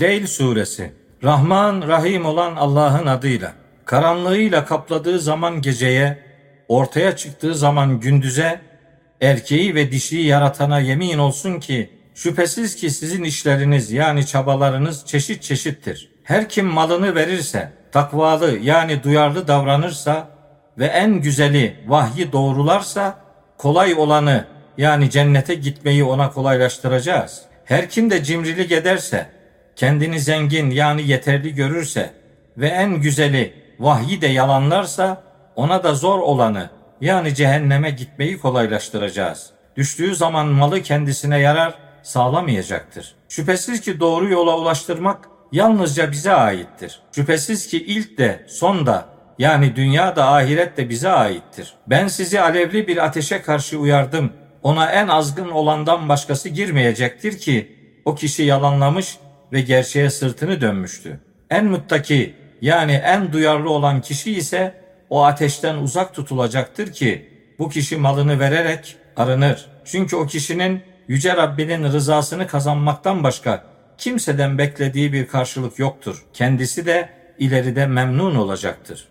Leyl suresi Rahman Rahim olan Allah'ın adıyla karanlığıyla kapladığı zaman geceye ortaya çıktığı zaman gündüze erkeği ve dişiyi yaratana yemin olsun ki şüphesiz ki sizin işleriniz yani çabalarınız çeşit çeşittir. Her kim malını verirse takvalı yani duyarlı davranırsa ve en güzeli vahyi doğrularsa kolay olanı yani cennete gitmeyi ona kolaylaştıracağız. Her kim de cimrilik ederse kendini zengin yani yeterli görürse ve en güzeli vahyi de yalanlarsa ona da zor olanı yani cehenneme gitmeyi kolaylaştıracağız. Düştüğü zaman malı kendisine yarar sağlamayacaktır. Şüphesiz ki doğru yola ulaştırmak yalnızca bize aittir. Şüphesiz ki ilk de son da yani dünya da ahiret de bize aittir. Ben sizi alevli bir ateşe karşı uyardım. Ona en azgın olandan başkası girmeyecektir ki o kişi yalanlamış ve gerçeğe sırtını dönmüştü. En muttaki yani en duyarlı olan kişi ise o ateşten uzak tutulacaktır ki bu kişi malını vererek arınır. Çünkü o kişinin yüce Rabbinin rızasını kazanmaktan başka kimseden beklediği bir karşılık yoktur. Kendisi de ileride memnun olacaktır.